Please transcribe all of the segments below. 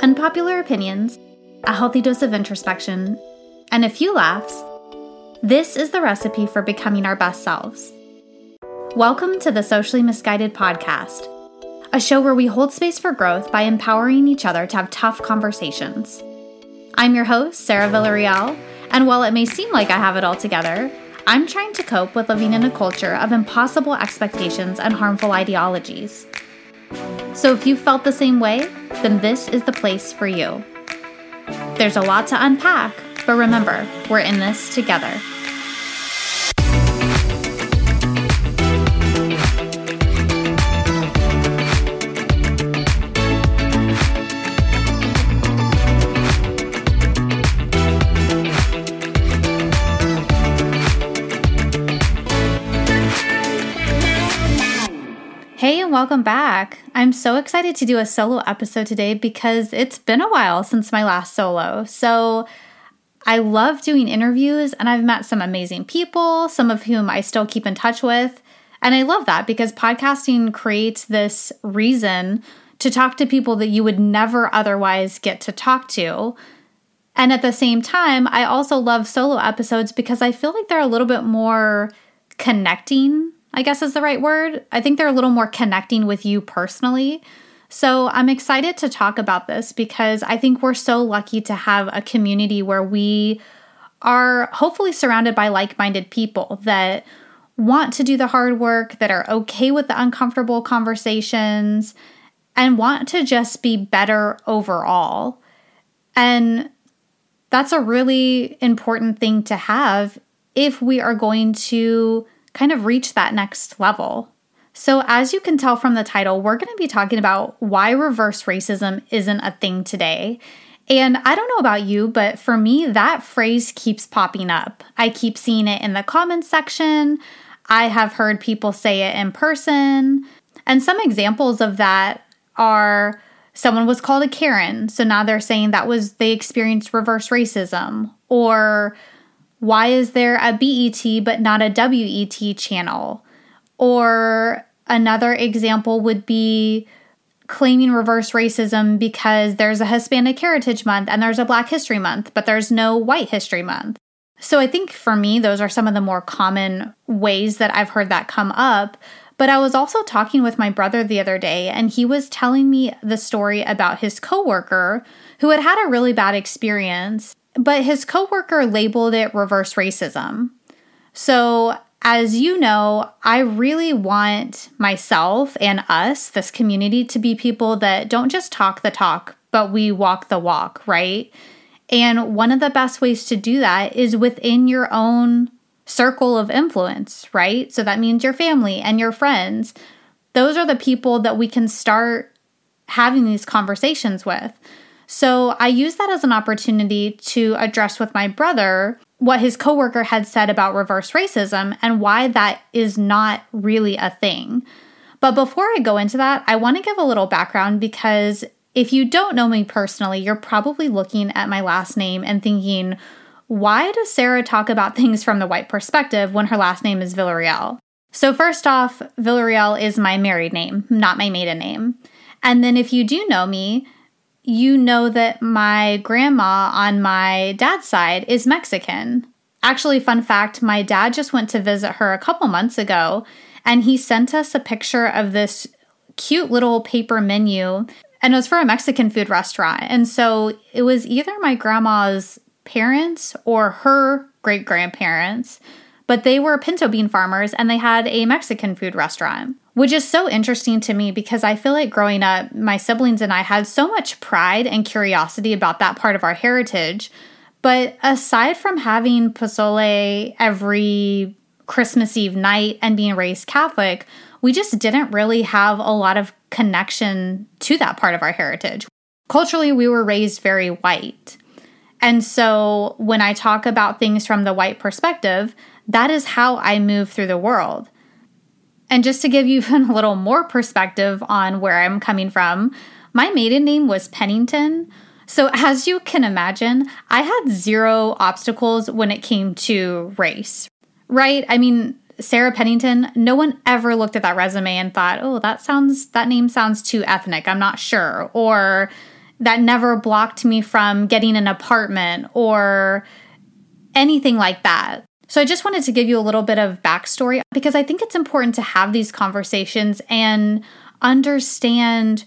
unpopular opinions, a healthy dose of introspection, and a few laughs, this is the recipe for becoming our best selves. Welcome to the Socially Misguided Podcast, a show where we hold space for growth by empowering each other to have tough conversations. I'm your host, Sarah Villarreal, and while it may seem like I have it all together, I'm trying to cope with living in a culture of impossible expectations and harmful ideologies. So if you felt the same way, then this is the place for you. There's a lot to unpack, but remember, we're in this together. Welcome back. I'm so excited to do a solo episode today because it's been a while since my last solo. So, I love doing interviews and I've met some amazing people, some of whom I still keep in touch with. And I love that because podcasting creates this reason to talk to people that you would never otherwise get to talk to. And at the same time, I also love solo episodes because I feel like they're a little bit more connecting I guess is the right word. I think they're a little more connecting with you personally. So I'm excited to talk about this because I think we're so lucky to have a community where we are hopefully surrounded by like minded people that want to do the hard work, that are okay with the uncomfortable conversations, and want to just be better overall. And that's a really important thing to have if we are going to kind of reach that next level. So, as you can tell from the title, we're going to be talking about why reverse racism isn't a thing today. And I don't know about you, but for me, that phrase keeps popping up. I keep seeing it in the comments section. I have heard people say it in person. And some examples of that are someone was called a Karen. So now they're saying that was they experienced reverse racism. Or why is there a BET but not a WET channel? Or another example would be claiming reverse racism because there's a Hispanic Heritage Month and there's a Black History Month, but there's no White History Month. So I think for me, those are some of the more common ways that I've heard that come up. But I was also talking with my brother the other day, and he was telling me the story about his coworker who had had a really bad experience but his coworker labeled it reverse racism. So, as you know, I really want myself and us, this community, to be people that don't just talk the talk, but we walk the walk, right? And one of the best ways to do that is within your own circle of influence, right? So that means your family and your friends. Those are the people that we can start having these conversations with. So I used that as an opportunity to address with my brother what his coworker had said about reverse racism and why that is not really a thing. But before I go into that, I want to give a little background because if you don't know me personally, you're probably looking at my last name and thinking, why does Sarah talk about things from the white perspective when her last name is Villarreal? So, first off, Villarreal is my married name, not my maiden name. And then, if you do know me, you know that my grandma on my dad's side is Mexican. Actually, fun fact my dad just went to visit her a couple months ago and he sent us a picture of this cute little paper menu and it was for a Mexican food restaurant. And so it was either my grandma's parents or her great grandparents, but they were pinto bean farmers and they had a Mexican food restaurant which is so interesting to me because I feel like growing up, my siblings and I had so much pride and curiosity about that part of our heritage. But aside from having pozole every Christmas Eve night and being raised Catholic, we just didn't really have a lot of connection to that part of our heritage. Culturally, we were raised very white. And so when I talk about things from the white perspective, that is how I move through the world. And just to give you even a little more perspective on where I'm coming from, my maiden name was Pennington. So, as you can imagine, I had zero obstacles when it came to race, right? I mean, Sarah Pennington, no one ever looked at that resume and thought, oh, that sounds, that name sounds too ethnic. I'm not sure. Or that never blocked me from getting an apartment or anything like that. So I just wanted to give you a little bit of backstory because I think it's important to have these conversations and understand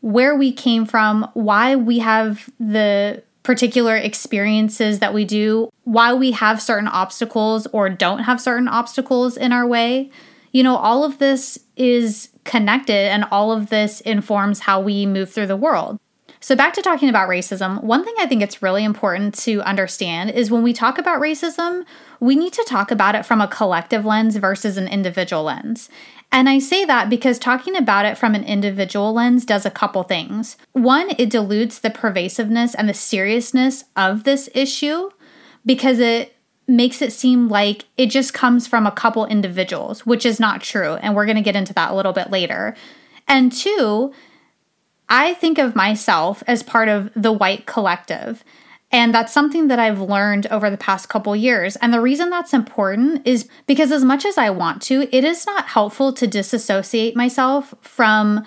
where we came from, why we have the particular experiences that we do, why we have certain obstacles or don't have certain obstacles in our way. You know, all of this is connected and all of this informs how we move through the world. So, back to talking about racism, one thing I think it's really important to understand is when we talk about racism, we need to talk about it from a collective lens versus an individual lens. And I say that because talking about it from an individual lens does a couple things. One, it dilutes the pervasiveness and the seriousness of this issue because it makes it seem like it just comes from a couple individuals, which is not true. And we're going to get into that a little bit later. And two, I think of myself as part of the white collective. And that's something that I've learned over the past couple years. And the reason that's important is because, as much as I want to, it is not helpful to disassociate myself from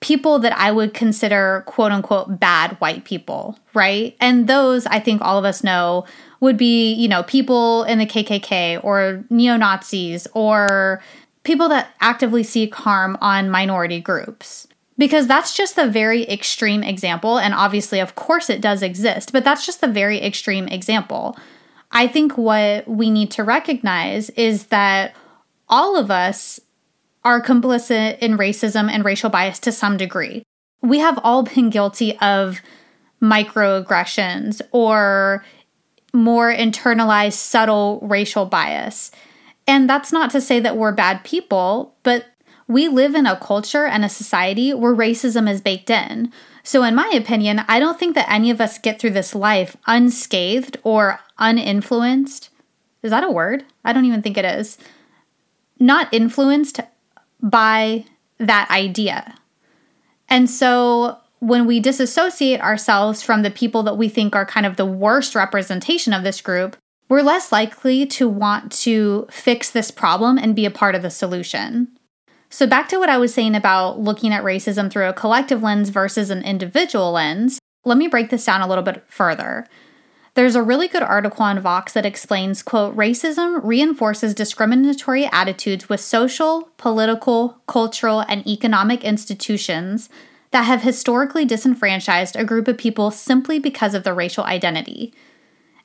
people that I would consider quote unquote bad white people, right? And those I think all of us know would be, you know, people in the KKK or neo Nazis or people that actively seek harm on minority groups because that's just the very extreme example. And obviously, of course, it does exist, but that's just the very extreme example. I think what we need to recognize is that all of us are complicit in racism and racial bias to some degree. We have all been guilty of microaggressions or more internalized, subtle racial bias. And that's not to say that we're bad people, but we live in a culture and a society where racism is baked in. So, in my opinion, I don't think that any of us get through this life unscathed or uninfluenced. Is that a word? I don't even think it is. Not influenced by that idea. And so, when we disassociate ourselves from the people that we think are kind of the worst representation of this group, we're less likely to want to fix this problem and be a part of the solution. So, back to what I was saying about looking at racism through a collective lens versus an individual lens, let me break this down a little bit further. There's a really good article on Vox that explains, quote, racism reinforces discriminatory attitudes with social, political, cultural, and economic institutions that have historically disenfranchised a group of people simply because of their racial identity.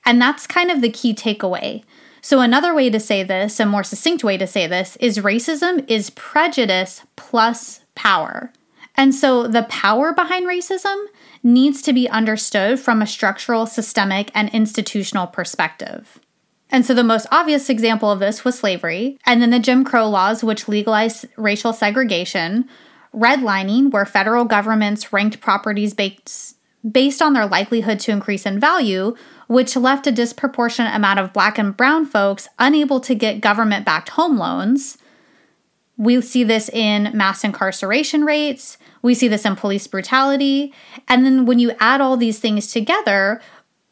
And that's kind of the key takeaway. So, another way to say this, a more succinct way to say this, is racism is prejudice plus power. And so, the power behind racism needs to be understood from a structural, systemic, and institutional perspective. And so, the most obvious example of this was slavery, and then the Jim Crow laws, which legalized racial segregation, redlining, where federal governments ranked properties based, based on their likelihood to increase in value, which left a disproportionate amount of black and brown folks unable to get government backed home loans. We see this in mass incarceration rates, we see this in police brutality. And then when you add all these things together,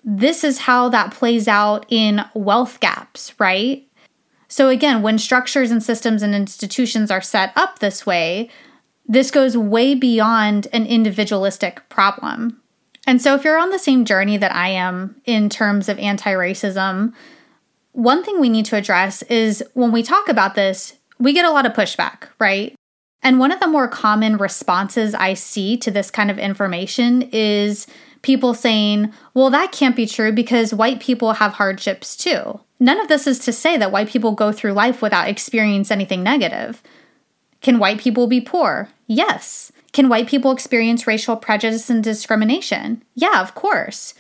this is how that plays out in wealth gaps, right? So, again, when structures and systems and institutions are set up this way, this goes way beyond an individualistic problem. And so, if you're on the same journey that I am in terms of anti racism, one thing we need to address is when we talk about this, we get a lot of pushback, right? And one of the more common responses I see to this kind of information is people saying, well, that can't be true because white people have hardships too. None of this is to say that white people go through life without experiencing anything negative. Can white people be poor? Yes. Can white people experience racial prejudice and discrimination? Yeah, of course.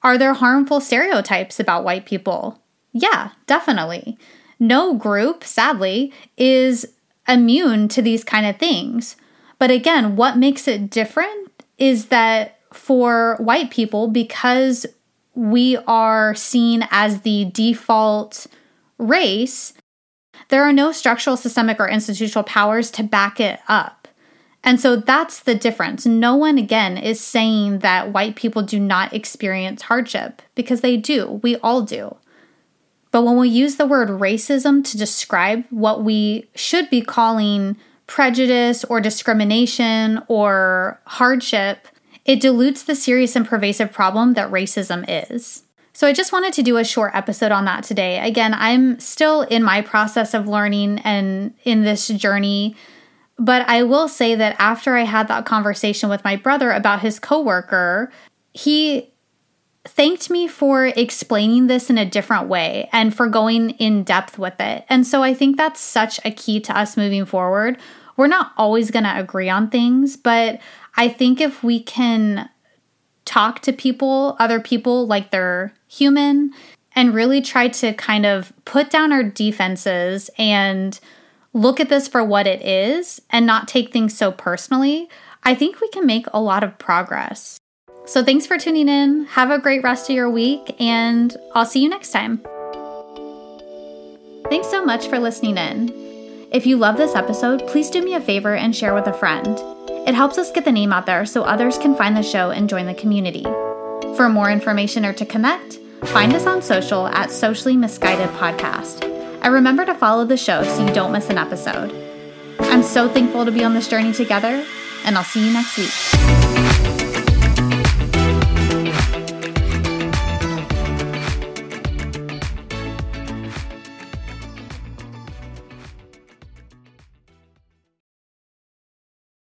Are there harmful stereotypes about white people? Yeah, definitely. No group, sadly, is immune to these kind of things. But again, what makes it different is that for white people, because we are seen as the default race, there are no structural, systemic, or institutional powers to back it up. And so that's the difference. No one, again, is saying that white people do not experience hardship because they do. We all do. But when we use the word racism to describe what we should be calling prejudice or discrimination or hardship, it dilutes the serious and pervasive problem that racism is. So, I just wanted to do a short episode on that today. Again, I'm still in my process of learning and in this journey. But I will say that after I had that conversation with my brother about his coworker, he thanked me for explaining this in a different way and for going in depth with it. And so I think that's such a key to us moving forward. We're not always going to agree on things, but I think if we can talk to people, other people, like they're human, and really try to kind of put down our defenses and look at this for what it is and not take things so personally, I think we can make a lot of progress. So thanks for tuning in. Have a great rest of your week, and I'll see you next time. Thanks so much for listening in. If you love this episode, please do me a favor and share with a friend. It helps us get the name out there so others can find the show and join the community. For more information or to connect, find us on social at Socially Misguided Podcast. And remember to follow the show so you don't miss an episode. I'm so thankful to be on this journey together, and I'll see you next week.